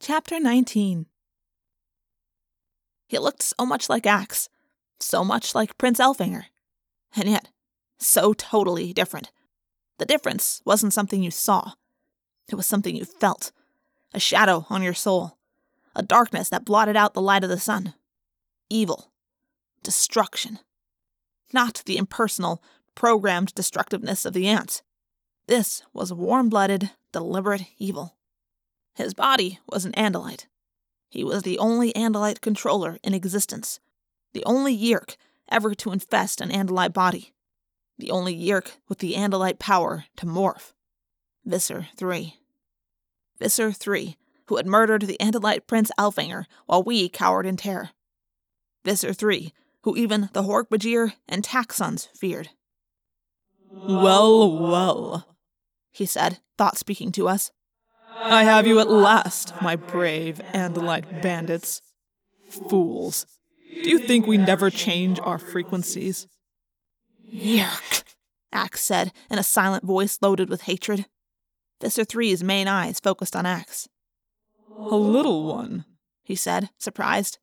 Chapter 19 He looked so much like Ax, so much like Prince Elfangor, and yet so totally different. The difference wasn't something you saw, it was something you felt a shadow on your soul, a darkness that blotted out the light of the sun. Evil, destruction. Not the impersonal, programmed destructiveness of the ants. This was warm blooded, deliberate evil. His body was an Andalite. He was the only Andalite controller in existence, the only Yeerk ever to infest an Andalite body, the only Yeerk with the Andalite power to morph. Visser III. Visser III, who had murdered the Andalite Prince Elfangor while we cowered in terror. Visser III, who even the Hork-Bajir and Taxxons feared. Well, well, he said, thought speaking to us. I have you at last, my brave and Andalite bandits. Fools. Do you think we never change our frequencies? Yeerk, Ax said in a silent voice loaded with hatred. Visser Three's main eyes focused on Ax. A little one, he said, surprised.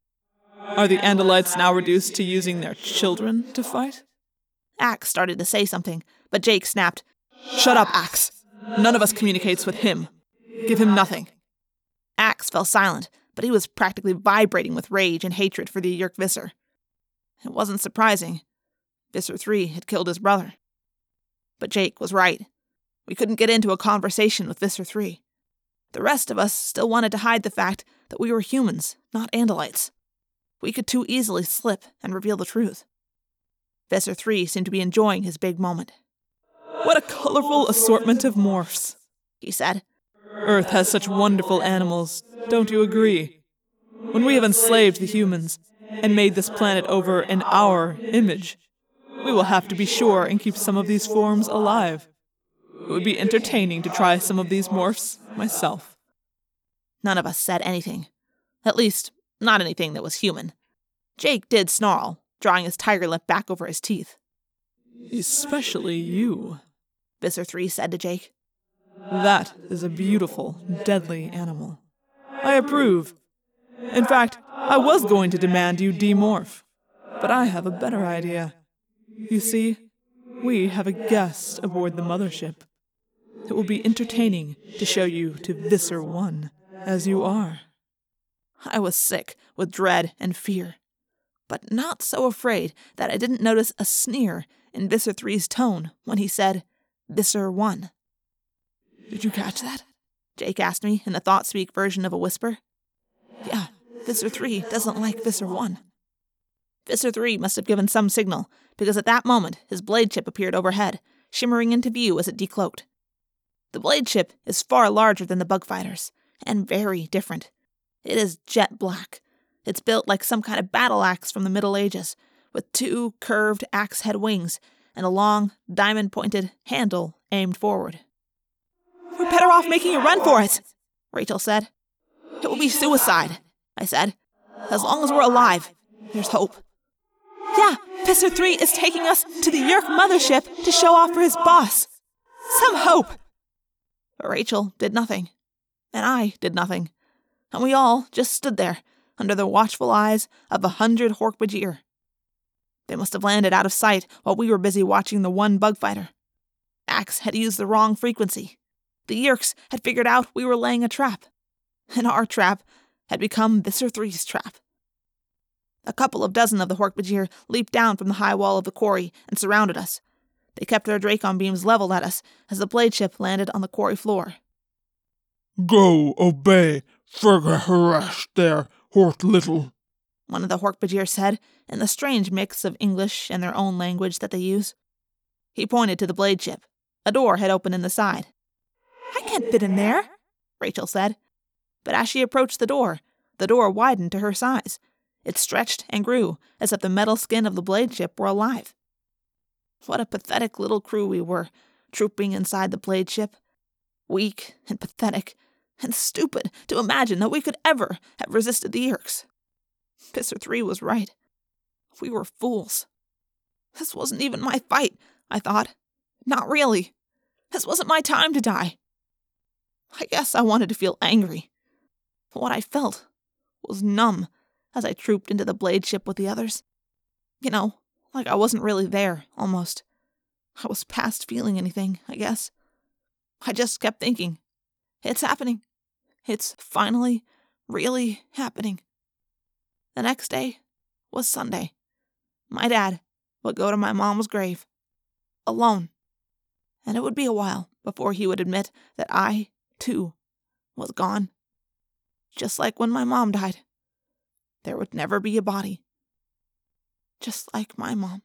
Are the Andalites now reduced to using their children to fight? Ax started to say something, but Jake snapped, Shut up, Ax! None of us communicates with him. Give him nothing. Ax fell silent, but he was practically vibrating with rage and hatred for the Yeerk Visser. It wasn't surprising. Visser III had killed his brother. But Jake was right. We couldn't get into a conversation with Visser III. The rest of us still wanted to hide the fact that we were humans, not Andalites. We could too easily slip and reveal the truth. Visser III seemed to be enjoying his big moment. What a colorful assortment of morphs, he said. Earth has such wonderful animals, don't you agree? When we have enslaved the humans and made this planet over in our image, we will have to be sure and keep some of these forms alive. It would be entertaining to try some of these morphs myself. None of us said anything. At least, not anything that was human. Jake did snarl, drawing his tiger lip back over his teeth. Especially you, Visser 3 said to Jake. That is a beautiful, deadly animal. I approve. In fact, I was going to demand you demorph, but I have a better idea. You see, we have a guest aboard the mothership. It will be entertaining to show you to Visser One as you are. I was sick with dread and fear, but not so afraid that I didn't notice a sneer in Visser III's tone when he said, Visser One. Did you catch that? Jake asked me in a thought speak version of a whisper. Yeah, Visser 3 doesn't like Visser 1. Visser 3 must have given some signal, because at that moment his blade ship appeared overhead, shimmering into view as it decloaked. The blade ship is far larger than the bug fighters, and very different. It is jet black. It's built like some kind of battle axe from the Middle Ages, with two curved axe head wings and a long, diamond pointed handle aimed forward. We're better off making a run for it, Rachel said. It will be suicide, I said. As long as we're alive, there's hope. Yeah, Visser 3 is taking us to the Yeerk mothership to show off for his boss. Some hope. But Rachel did nothing, and I did nothing, and we all just stood there under the watchful eyes of a hundred Hork-Bajir. They must have landed out of sight while we were busy watching the one bug fighter. Ax had used the wrong frequency. The Yeerks had figured out we were laying a trap, and our trap had become Visser III's trap. A couple of dozen of the Hork-Bajir leaped down from the high wall of the quarry and surrounded us. They kept their Dracon beams leveled at us as the blade ship landed on the quarry floor. Go, obey, Ferga harass there, Hort Little, one of the Hork-Bajir said, in the strange mix of English and their own language that they use. He pointed to the blade ship. A door had opened in the side. Can't fit in there, Rachel said. But as she approached the door, the door widened to her size. It stretched and grew, as if the metal skin of the blade ship were alive. What a pathetic little crew we were, trooping inside the blade ship. Weak and pathetic, and stupid to imagine that we could ever have resisted the Yeerks. Visser 3 was right. We were fools. This wasn't even my fight, I thought. Not really. This wasn't my time to die. I guess I wanted to feel angry. But what I felt was numb as I trooped into the blade ship with the others. You know, like I wasn't really there, almost. I was past feeling anything, I guess. I just kept thinking, it's happening. It's finally, really happening. The next day was Sunday. My dad would go to my mom's grave, alone. And it would be a while before he would admit that I, too, was gone. Just like when my mom died. There would never be a body. Just like my mom.